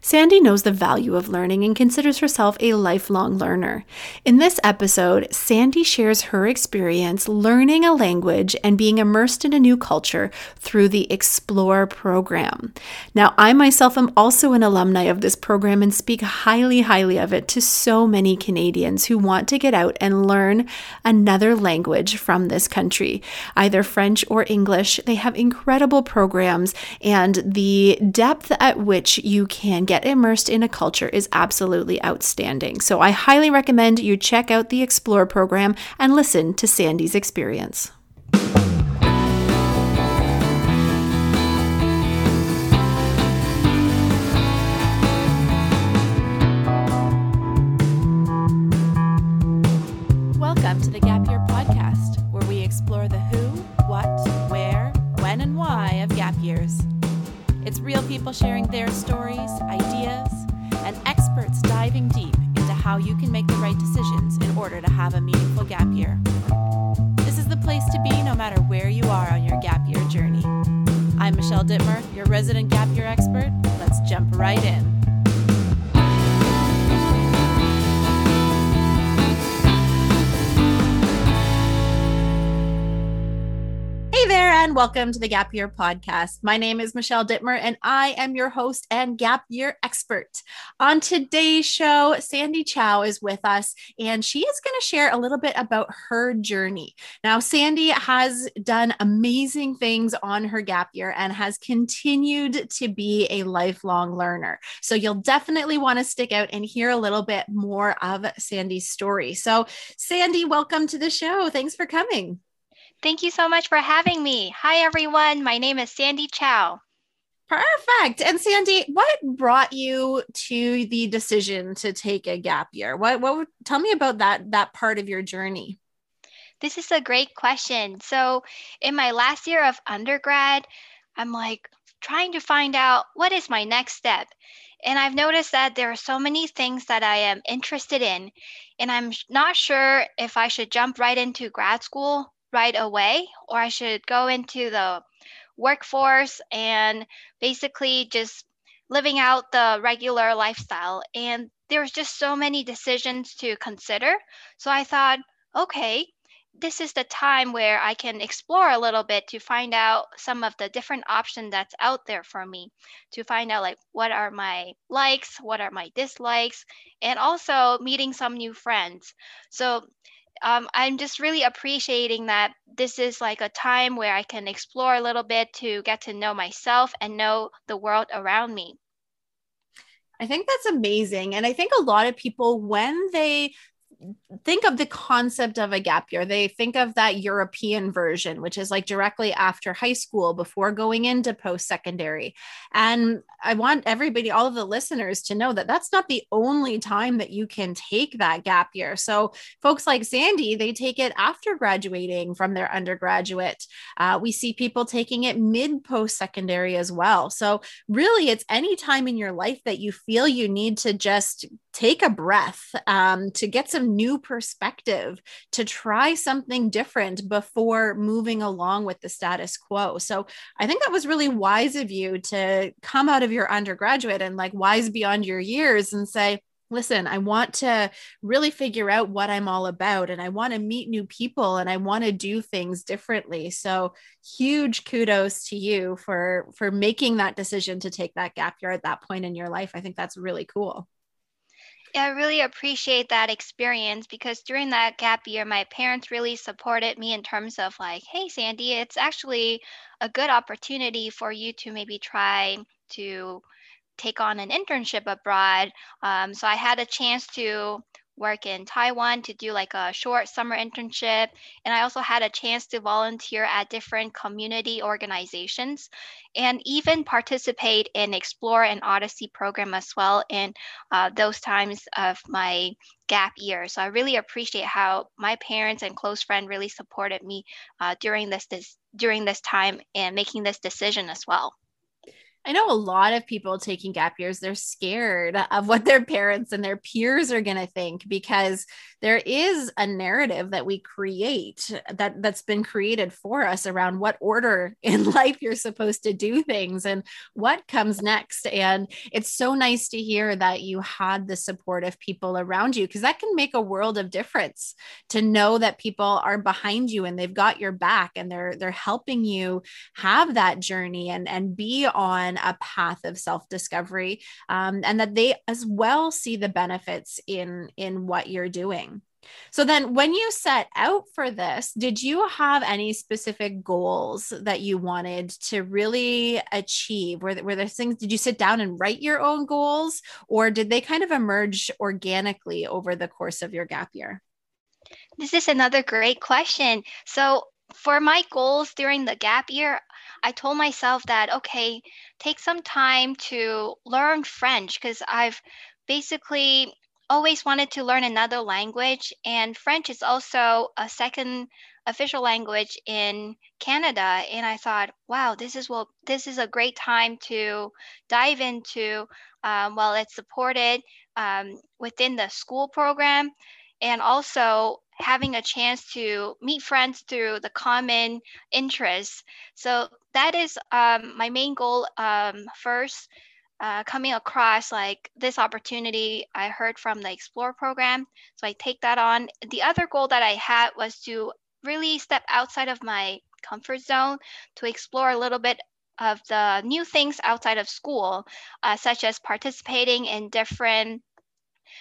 Sandy knows the value of learning and considers herself a lifelong learner. In this episode, Sandy shares her experience learning a language and being immersed in a new culture through the Explore program. Now, I myself am also an alumni of this program and speak highly, highly of it to so many Canadians who want to get out and learn another language from this country, either French or English. They have incredible programs, and the depth at which you can get immersed in a culture is absolutely outstanding. So I highly recommend you check out the Explore program and listen to Sandy's experience. Welcome to the Gap Year podcast, where we explore the who, real people sharing their stories, ideas, and experts diving deep into how you can make the right decisions in order to have a meaningful gap year. This is the place to be no matter where you are on your gap year journey. I'm Michelle Dittmer, your resident gap year expert. Let's jump right in. And welcome to the Gap Year podcast. My name is Michelle Dittmer, and I am your host and Gap Year expert. On today's show, Sandy Chow is with us, and she is going to share a little bit about her journey. Now, Sandy has done amazing things on her Gap Year and has continued to be a lifelong learner. So, you'll definitely want to stick out and hear a little bit more of Sandy's story. So, Sandy, welcome to the show. Thanks for coming. Thank you so much for having me. Hi, everyone. My name is Sandy Chow. Perfect. And Sandy, what brought you to the decision to take a gap year? What what tell me about that that part of your journey? This is a great question. So, in my last year of undergrad, I'm like trying to find out what is my next step. And I've noticed that there are so many things that I am interested in, and I'm not sure if I should jump right into grad school right away or I should go into the workforce and basically just living out the regular lifestyle. And there's just so many decisions to consider. So I thought, okay, this is the time where I can explore a little bit to find out some of the different options that's out there for me, to find out like what are my likes, what are my dislikes, and also meeting some new friends. So um, I'm just really appreciating that this is like a time where I can explore a little bit to get to know myself and know the world around me. I think that's amazing. And I think a lot of people, when they think of the concept of a gap year. They think of that European version, which is like directly after high school before going into post secondary. And I want everybody, all of the listeners, to know that that's not the only time that you can take that gap year. So, folks like Sandy, they take it after graduating from their undergraduate. Uh, we see people taking it mid post secondary as well. So, really, it's any time in your life that you feel you need to just take a breath, um, to get some new perspective, to try something different before moving along with the status quo. So I think that was really wise of you to come out of your undergraduate and like wise beyond your years and say, listen, I want to really figure out what I'm all about and I want to meet new people and I want to do things differently. So huge kudos to you for for making that decision to take that gap year at that point in your life. I think that's really cool. I really appreciate that experience because during that gap year, my parents really supported me in terms of like, hey, Sandy, it's actually a good opportunity for you to maybe try to take on an internship abroad. Um, so I had a chance to work in Taiwan to do like a short summer internship. And I also had a chance to volunteer at different community organizations and even participate in Explore and Odyssey program as well in uh, those times of my gap year. So I really appreciate how my parents and close friend really supported me uh, during this, this during this time and making this decision as well. I know a lot of people taking gap years, they're scared of what their parents and their peers are going to think because there is a narrative that we create that that's been created for us around what order in life you're supposed to do things and what comes next. And it's so nice to hear that you had the support of people around you because that can make a world of difference to know that people are behind you and they've got your back and they're they're helping you have that journey and and be on a path of self-discovery um, and that they as well see the benefits in in what you're doing. So then when you set out for this did you have any specific goals that you wanted to really achieve? Were, were there things did you sit down and write your own goals or did they kind of emerge organically over the course of your gap year? This is another great question. So for my goals during the gap year I told myself that, okay, take some time to learn French because I've basically always wanted to learn another language. And French is also a second official language in Canada. And I thought, wow, this is well, this is a great time to dive into um, while it's supported um, within the school program and also having a chance to meet friends through the common interests. So that is um, my main goal um, first. Uh, coming across like this opportunity I heard from the Explore program. So I take that on. The other goal that I had was to really step outside of my comfort zone to explore a little bit of the new things outside of school, uh, such as participating in different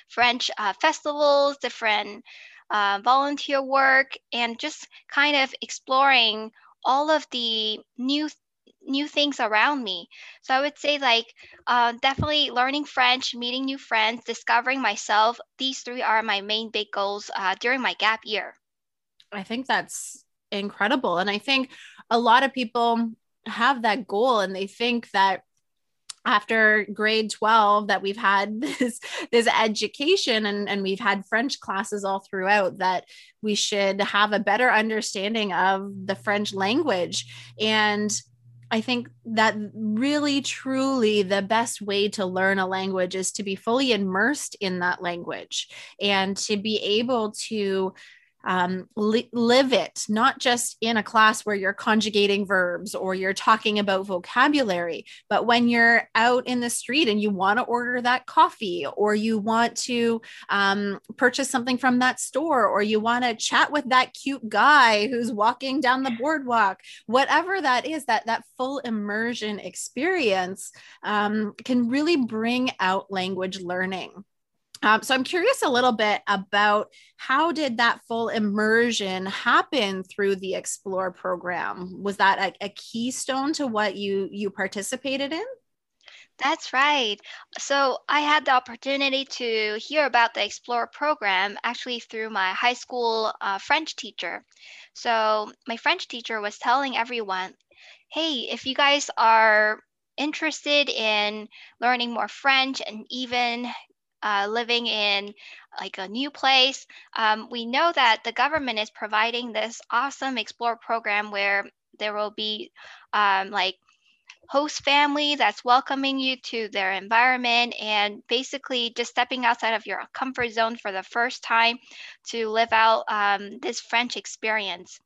French uh, festivals, different uh, volunteer work, and just kind of exploring all of the new new things around me. So I would say like uh, definitely learning French, meeting new friends, discovering myself. These three are my main big goals uh, during my gap year. I think that's incredible, and I think a lot of people have that goal and they think that after grade 12 that we've had this this education and, and we've had french classes all throughout that we should have a better understanding of the french language. And I think that really, truly, the best way to learn a language is to be fully immersed in that language and to be able to um, li- live it, not just in a class where you're conjugating verbs or you're talking about vocabulary, but when you're out in the street and you want to order that coffee or you want to um, purchase something from that store or you want to chat with that cute guy who's walking down the boardwalk, whatever that is, that, that full immersion experience um, can really bring out language learning. Um, so I'm curious a little bit about how did that full immersion happen through the Explore program? Was that a, a keystone to what you you participated in? That's right. So I had the opportunity to hear about the Explore program actually through my high school uh, French teacher. So my French teacher was telling everyone, hey, if you guys are interested in learning more French and even uh, living in like a new place, um, we know that the government is providing this awesome Explore program where there will be um, like host family that's welcoming you to their environment and basically just stepping outside of your comfort zone for the first time to live out um, this French experience.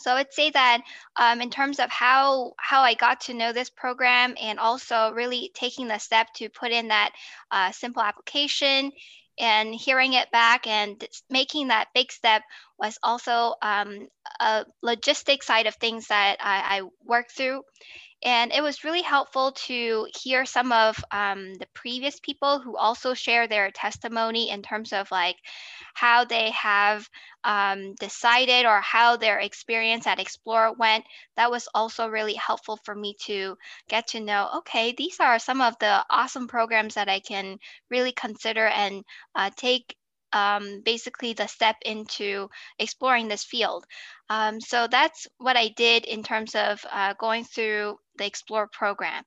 So I would say that um, in terms of how how I got to know this program and also really taking the step to put in that uh, simple application and hearing it back and making that big step was also um, a logistic side of things that I, I worked through. And it was really helpful to hear some of um, the previous people who also share their testimony in terms of like how they have um, decided or how their experience at Explore went. That was also really helpful for me to get to know okay, these are some of the awesome programs that I can really consider and uh, take um, basically the step into exploring this field. Um, so that's what I did in terms of uh, going through the Explore program.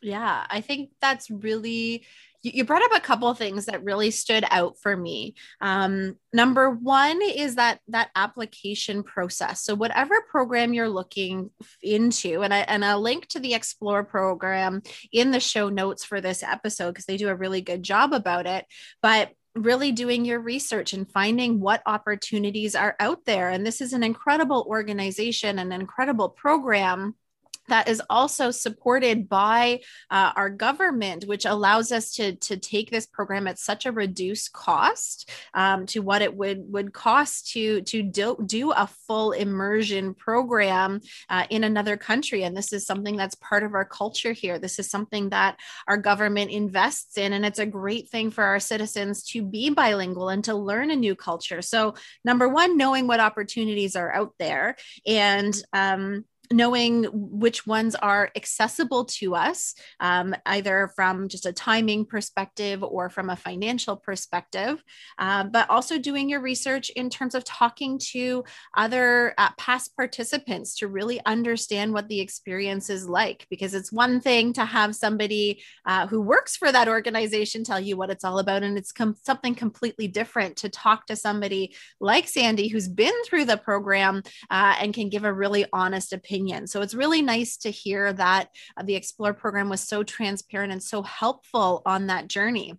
Yeah, I think that's really you brought up a couple things that really stood out for me. Um, number one is that that application process. So whatever program you're looking into, and I and I'll link to the Explore program in the show notes for this episode because they do a really good job about it. But really doing your research and finding what opportunities are out there. And this is an incredible organization, an incredible program that is also supported by uh, our government, which allows us to, to take this program at such a reduced cost um, to what it would, would cost to, to do, do a full immersion program uh, in another country. And this is something that's part of our culture here. This is something that our government invests in. And it's a great thing for our citizens to be bilingual and to learn a new culture. So, number one, knowing what opportunities are out there. And um, knowing which ones are accessible to us, um, either from just a timing perspective or from a financial perspective, uh, but also doing your research in terms of talking to other uh, past participants to really understand what the experience is like. Because it's one thing to have somebody uh, who works for that organization tell you what it's all about, and it's com- something completely different to talk to somebody like Sandy who's been through the program uh, and can give a really honest opinion opinion. So it's really nice to hear that uh, the Explore program was so transparent and so helpful on that journey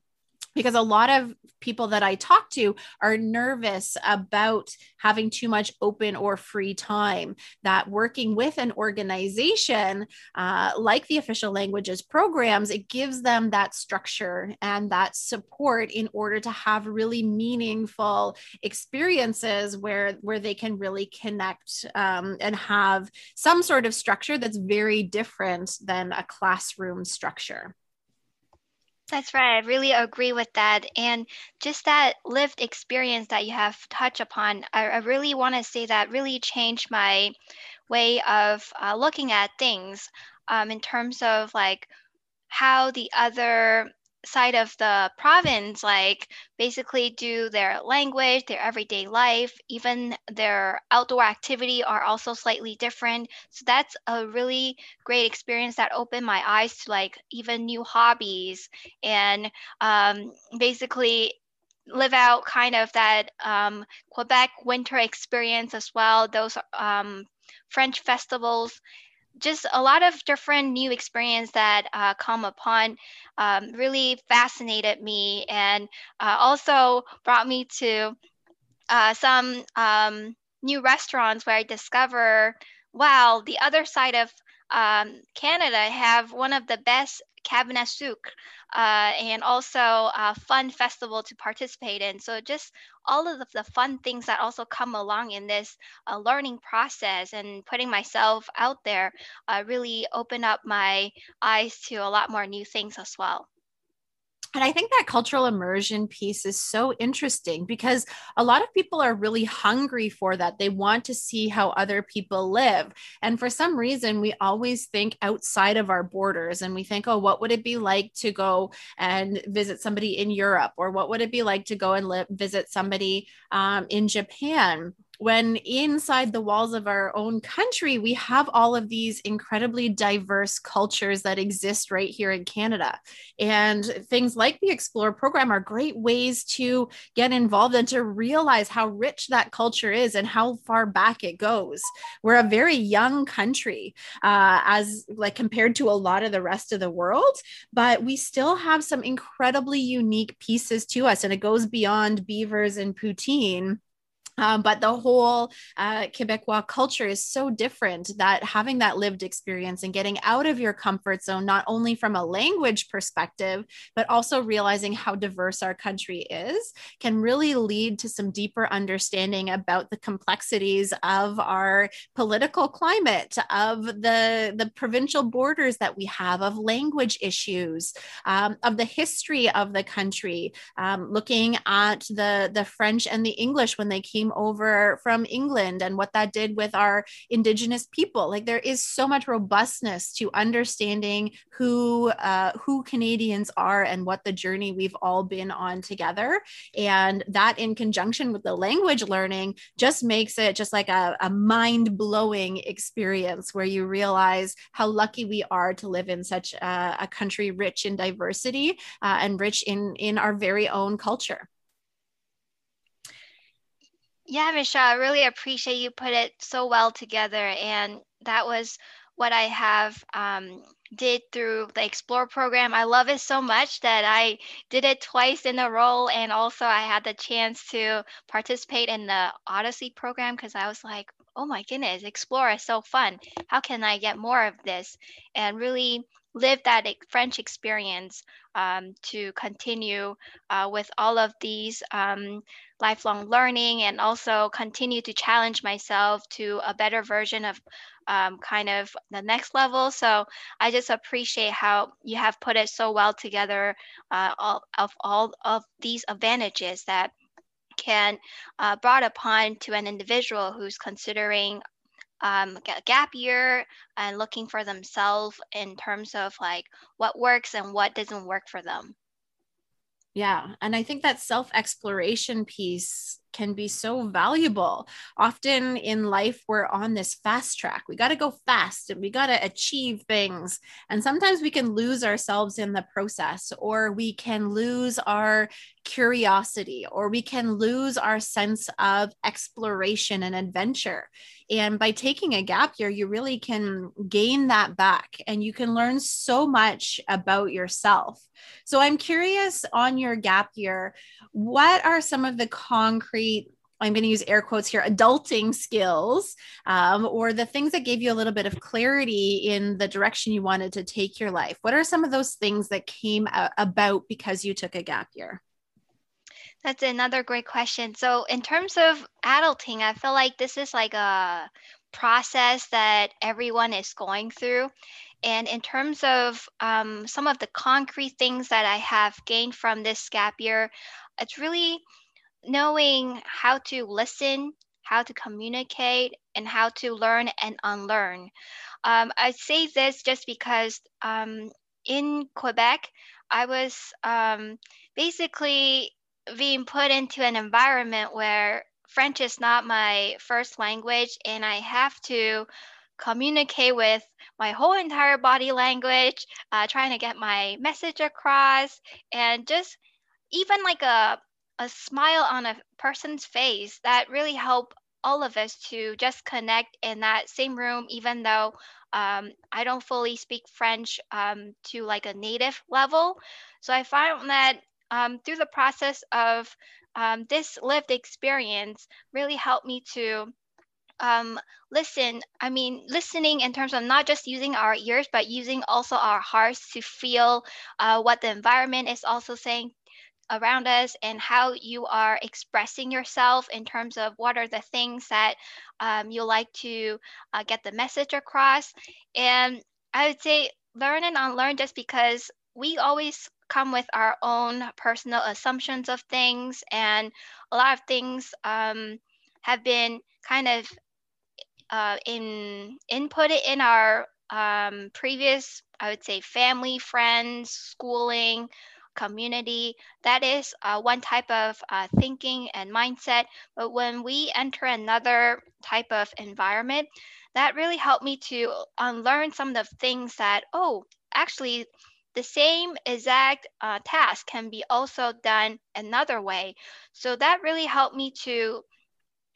because a lot of people that I talk to are nervous about having too much open or free time. That working with an organization uh, like the official languages programs, it gives them that structure and that support in order to have really meaningful experiences where where they can really connect um, and have some sort of structure that's very different than a classroom structure. That's right. I really agree with that. And just that lived experience that you have touched upon, I, I really want to say that really changed my way of uh, looking at things um, in terms of like how the other side of the province like basically do their language their everyday life even their outdoor activity are also slightly different. So that's a really great experience that opened my eyes to like even new hobbies and um, basically live out kind of that um, quebec winter experience as well those um, french festivals just a lot of different new experience that uh, come upon um, really fascinated me and uh, also brought me to uh, some um, new restaurants where I discover, wow, the other side of um, Canada have one of the best cabane à sucre uh, and also a fun festival to participate in. So just all of the fun things that also come along in this uh, learning process and putting myself out there uh, really open up my eyes to a lot more new things as well and I think that cultural immersion piece is so interesting because a lot of people are really hungry for that. They want to see how other people live. And for some reason, we always think outside of our borders and we think, oh, what would it be like to go and visit somebody in Europe? Or what would it be like to go and live, visit somebody um, in Japan? When inside the walls of our own country, we have all of these incredibly diverse cultures that exist right here in Canada. And things like the Explore program are great ways to get involved and to realize how rich that culture is and how far back it goes. We're a very young country uh, as like compared to a lot of the rest of the world, but we still have some incredibly unique pieces to us. And it goes beyond beavers and poutine um, but the whole uh, Quebecois culture is so different that having that lived experience and getting out of your comfort zone, not only from a language perspective, but also realizing how diverse our country is, can really lead to some deeper understanding about the complexities of our political climate, of the, the provincial borders that we have, of language issues, um, of the history of the country, um, looking at the, the French and the English when they came came over from England and what that did with our indigenous people. Like there is so much robustness to understanding who uh, who Canadians are and what the journey we've all been on together. And that in conjunction with the language learning just makes it just like a, a mind blowing experience where you realize how lucky we are to live in such a, a country rich in diversity uh, and rich in, in our very own culture. Yeah, Michelle, I really appreciate you put it so well together. And that was what I have um, did through the Explore program. I love it so much that I did it twice in a row. And also, I had the chance to participate in the Odyssey program because I was like, oh my goodness, Explore is so fun. How can I get more of this? And really live that French experience um, to continue uh, with all of these um, lifelong learning and also continue to challenge myself to a better version of um, kind of the next level. So I just appreciate how you have put it so well together uh, all, of all of these advantages that can uh, brought upon to an individual who's considering um, a gap year and looking for themselves in terms of like what works and what doesn't work for them. Yeah. And I think that self exploration piece can be so valuable. Often in life, we're on this fast track. We got to go fast and we got to achieve things. And sometimes we can lose ourselves in the process, or we can lose our curiosity, or we can lose our sense of exploration and adventure. And by taking a gap year, you really can gain that back and you can learn so much about yourself. So I'm curious on your gap year, what are some of the concrete I'm going to use air quotes here, adulting skills, um, or the things that gave you a little bit of clarity in the direction you wanted to take your life? What are some of those things that came about because you took a gap year? That's another great question. So, in terms of adulting, I feel like this is like a process that everyone is going through. And in terms of um, some of the concrete things that I have gained from this gap year, it's really knowing how to listen, how to communicate, and how to learn and unlearn. Um, I say this just because um, in Quebec, I was um, basically being put into an environment where French is not my first language, and I have to communicate with my whole entire body language, uh, trying to get my message across, and just even like a a smile on a person's face that really help all of us to just connect in that same room even though um, i don't fully speak french um, to like a native level. So i found that um, through the process of um, this lived experience really helped me to um, listen i mean listening in terms of not just using our ears but using also our hearts to feel uh, what the environment is also saying around us and how you are expressing yourself in terms of what are the things that um, you like to uh, get the message across. And I would say learn and unlearn just because we always come with our own personal assumptions of things, and a lot of things um, have been kind of uh, in inputted in our um, previous, I would say, family, friends, schooling, community. That is uh, one type of uh, thinking and mindset. But when we enter another type of environment, that really helped me to unlearn some of the things that, oh, actually, the same exact uh, task can be also done another way. So that really helped me to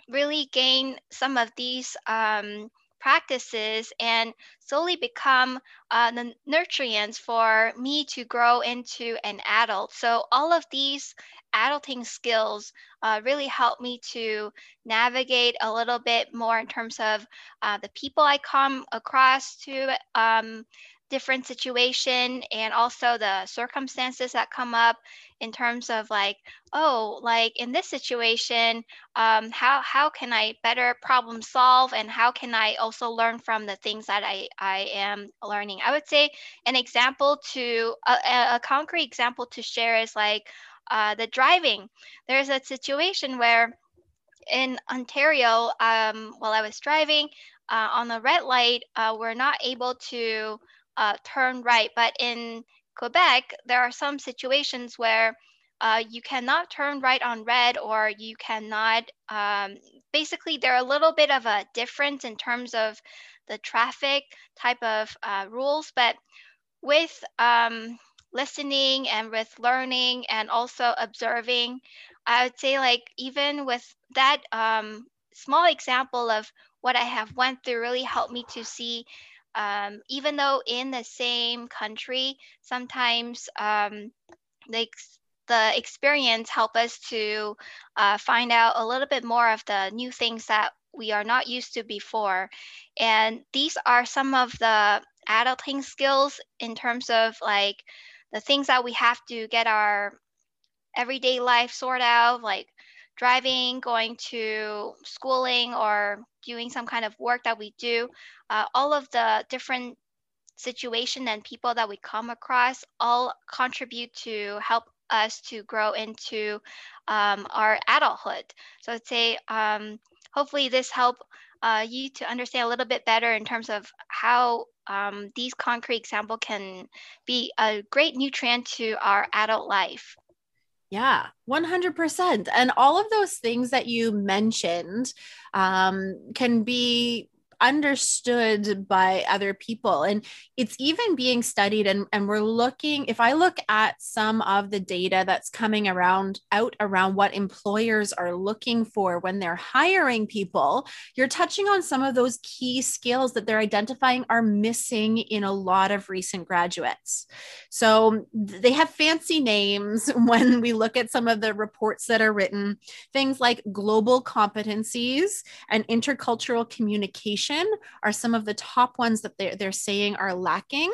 really gain some of these um, practices and slowly become uh, the nutrients for me to grow into an adult. So, all of these adulting skills uh, really help me to navigate a little bit more in terms of uh, the people I come across to um, different situation and also the circumstances that come up in terms of like oh like in this situation um, how how can i better problem solve and how can i also learn from the things that i i am learning? I would say an example to a, a concrete example to share is like uh, the driving. There's a situation where in Ontario, um, while I was driving uh, on the red light, uh, we're not able to uh, turn right. But in Quebec, there are some situations where uh, you cannot turn right on red or you cannot um, basically there are a little bit of a difference in terms of the traffic type of uh, rules but with um, listening and with learning and also observing i would say like even with that um, small example of what i have went through really helped me to see um, even though in the same country sometimes um, like the experience help us to uh, find out a little bit more of the new things that we are not used to before. And these are some of the adulting skills in terms of like the things that we have to get our everyday life sorted out, like driving, going to schooling, or doing some kind of work that we do. Uh, all of the different situation and people that we come across all contribute to help us to grow into um, our adulthood. So I'd say um, hopefully this help uh, you to understand a little bit better in terms of how um, these concrete example can be a great nutrient to our adult life. Yeah, 100%. And all of those things that you mentioned um, can be understood by other people. And it's even being studied and, and we're looking if i look at some of the data that's coming around out around what employers are looking for when they're hiring people you're touching on some of those key skills that they're identifying are missing in a lot of recent graduates. So they have fancy names when we look at some of the reports that are written things like global competencies and intercultural communication are some of the top ones that they're, they're saying are lacking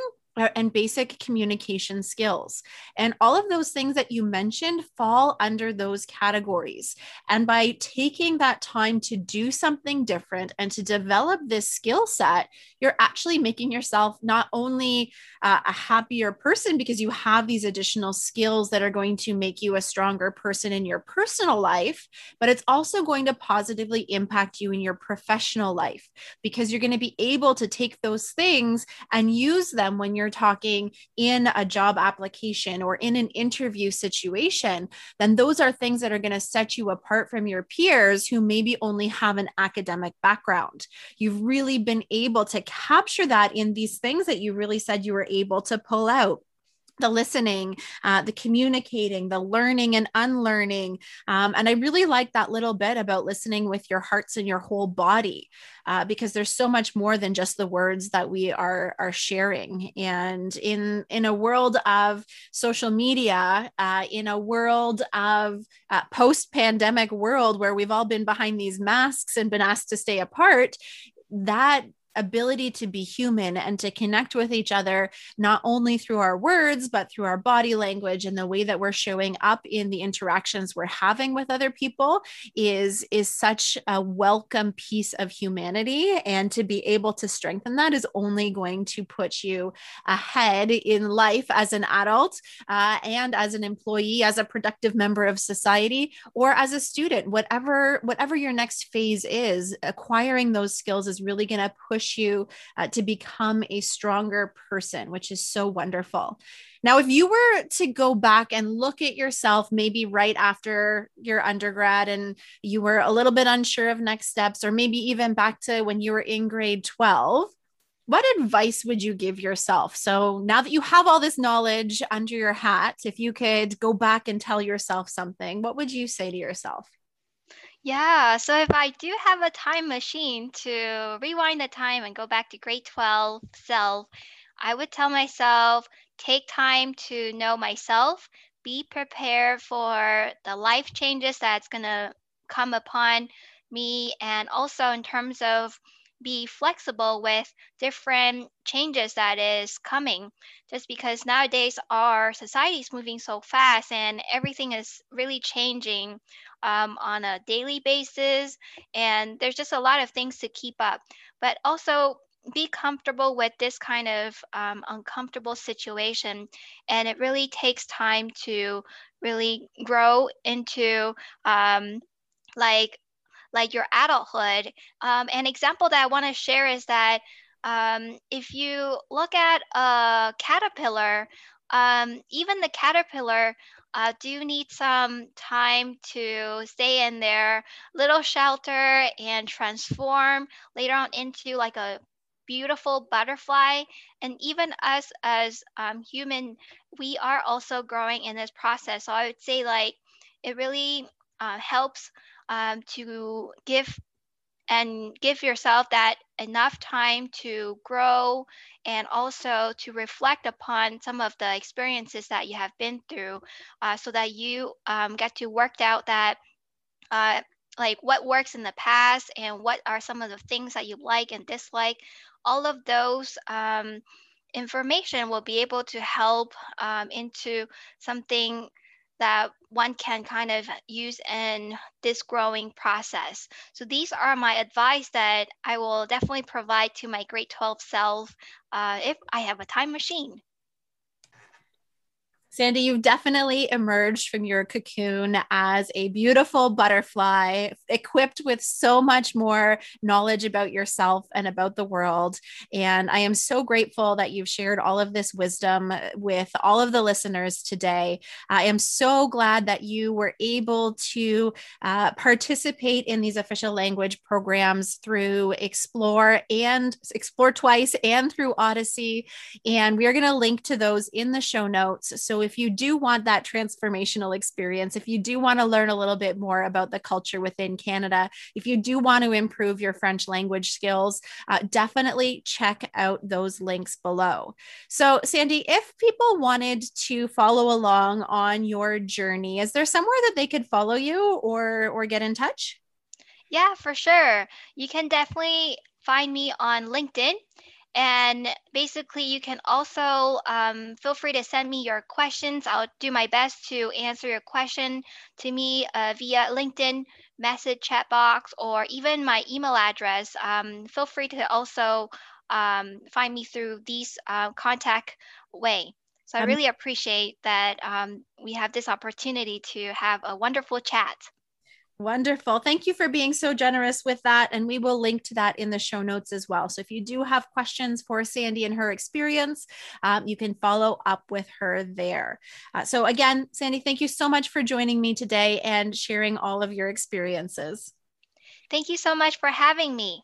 and basic communication skills. And all of those things that you mentioned fall under those categories. And by taking that time to do something different and to develop this skill set, you're actually making yourself not only uh, a happier person because you have these additional skills that are going to make you a stronger person in your personal life, but it's also going to positively impact you in your professional life because you're going to be able to take those things and use them when you're you're talking in a job application or in an interview situation, then those are things that are going to set you apart from your peers who maybe only have an academic background. You've really been able to capture that in these things that you really said you were able to pull out the listening, uh, the communicating, the learning and unlearning. Um, and I really like that little bit about listening with your hearts and your whole body, uh, because there's so much more than just the words that we are are sharing. And in in a world of social media, uh, in a world of uh, post pandemic world where we've all been behind these masks and been asked to stay apart, that ability to be human and to connect with each other, not only through our words, but through our body language and the way that we're showing up in the interactions we're having with other people is, is such a welcome piece of humanity. And to be able to strengthen that is only going to put you ahead in life as an adult uh, and as an employee, as a productive member of society, or as a student, whatever, whatever your next phase is, acquiring those skills is really going to push push you uh, to become a stronger person, which is so wonderful. Now, if you were to go back and look at yourself, maybe right after your undergrad and you were a little bit unsure of next steps, or maybe even back to when you were in grade 12, what advice would you give yourself? So now that you have all this knowledge under your hat, if you could go back and tell yourself something, what would you say to yourself? Yeah, so if I do have a time machine to rewind the time and go back to grade 12 self, I would tell myself take time to know myself, be prepared for the life changes that's going to come upon me, and also in terms of be flexible with different changes that is coming. Just because nowadays our society is moving so fast and everything is really changing um, on a daily basis and there's just a lot of things to keep up. But also be comfortable with this kind of um, uncomfortable situation and it really takes time to really grow into um, like like your adulthood. Um, an example that I want to share is that um, if you look at a caterpillar, um, even the caterpillar uh, do need some time to stay in their little shelter and transform later on into like a beautiful butterfly. And even us as um, human, we are also growing in this process. So I would say like it really uh, helps um, to give and give yourself that enough time to grow and also to reflect upon some of the experiences that you have been through uh, so that you um, get to work out that uh, like what works in the past and what are some of the things that you like and dislike. All of those um, information will be able to help um, into something that one can kind of use in this growing process. So these are my advice that I will definitely provide to my grade 12 self uh, if I have a time machine. Sandy, you've definitely emerged from your cocoon as a beautiful butterfly, equipped with so much more knowledge about yourself and about the world. And I am so grateful that you've shared all of this wisdom with all of the listeners today. I am so glad that you were able to uh, participate in these official language programs through Explore and Explore Twice and through Odyssey. And we are going to link to those in the show notes. So if you do want that transformational experience, if you do want to learn a little bit more about the culture within Canada, if you do want to improve your French language skills, uh, definitely check out those links below. So, Sandy, if people wanted to follow along on your journey, is there somewhere that they could follow you or or get in touch? Yeah, for sure. You can definitely find me on LinkedIn and basically, you can also um, feel free to send me your questions. I'll do my best to answer your question to me uh, via LinkedIn message chat box or even my email address. Um, feel free to also um, find me through these uh, contact way. So I really appreciate that um, we have this opportunity to have a wonderful chat. Wonderful. Thank you for being so generous with that. And we will link to that in the show notes as well. So if you do have questions for Sandy and her experience, um, you can follow up with her there. Uh, so again, Sandy, thank you so much for joining me today and sharing all of your experiences. Thank you so much for having me.